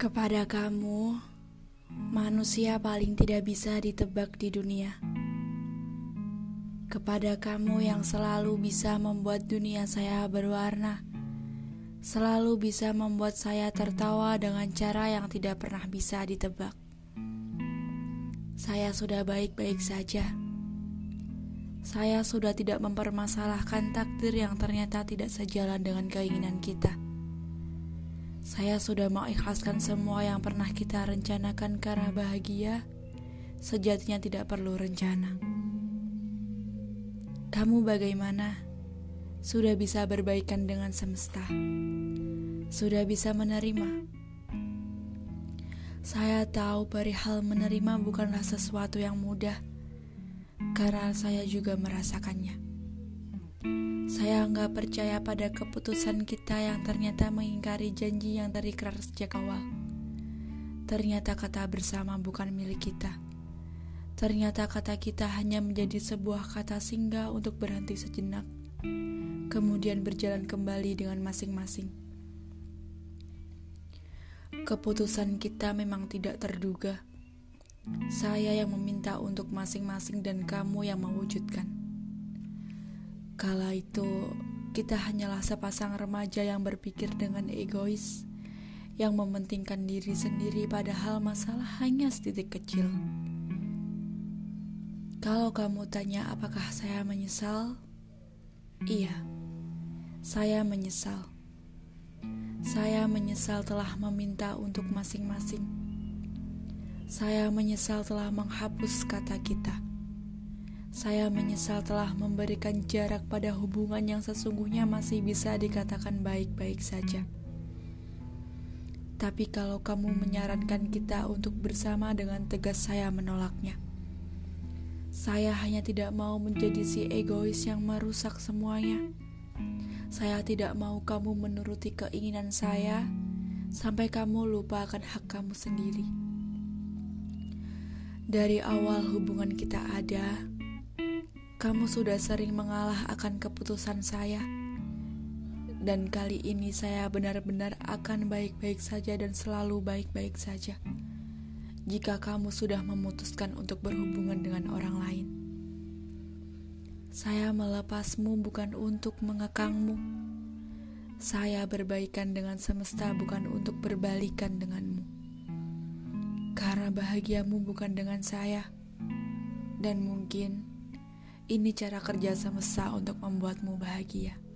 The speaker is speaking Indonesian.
Kepada kamu, manusia paling tidak bisa ditebak di dunia. Kepada kamu yang selalu bisa membuat dunia saya berwarna, selalu bisa membuat saya tertawa dengan cara yang tidak pernah bisa ditebak. Saya sudah baik-baik saja. Saya sudah tidak mempermasalahkan takdir yang ternyata tidak sejalan dengan keinginan kita. Saya sudah mengikhlaskan semua yang pernah kita rencanakan karena bahagia sejatinya tidak perlu rencana. Kamu bagaimana? Sudah bisa berbaikan dengan semesta? Sudah bisa menerima? Saya tahu perihal menerima bukanlah sesuatu yang mudah, karena saya juga merasakannya. Saya nggak percaya pada keputusan kita yang ternyata mengingkari janji yang terikat sejak awal. Ternyata kata bersama bukan milik kita. Ternyata kata kita hanya menjadi sebuah kata singgah untuk berhenti sejenak, kemudian berjalan kembali dengan masing-masing. Keputusan kita memang tidak terduga. Saya yang meminta untuk masing-masing dan kamu yang mewujudkan. Kala itu, kita hanyalah sepasang remaja yang berpikir dengan egois, yang mementingkan diri sendiri padahal masalah hanya setitik kecil. Kalau kamu tanya apakah saya menyesal? Iya, saya menyesal. Saya menyesal telah meminta untuk masing-masing. Saya menyesal telah menghapus kata kita. Saya menyesal telah memberikan jarak pada hubungan yang sesungguhnya masih bisa dikatakan baik-baik saja. Tapi kalau kamu menyarankan kita untuk bersama dengan tegas saya menolaknya. Saya hanya tidak mau menjadi si egois yang merusak semuanya. Saya tidak mau kamu menuruti keinginan saya sampai kamu lupa akan hak kamu sendiri. Dari awal hubungan kita ada, kamu sudah sering mengalah akan keputusan saya. Dan kali ini saya benar-benar akan baik-baik saja dan selalu baik-baik saja. Jika kamu sudah memutuskan untuk berhubungan dengan orang lain. Saya melepasmu bukan untuk mengekangmu. Saya berbaikan dengan semesta bukan untuk berbalikan denganmu. Karena bahagiamu bukan dengan saya. Dan mungkin ini cara kerja semesta untuk membuatmu bahagia.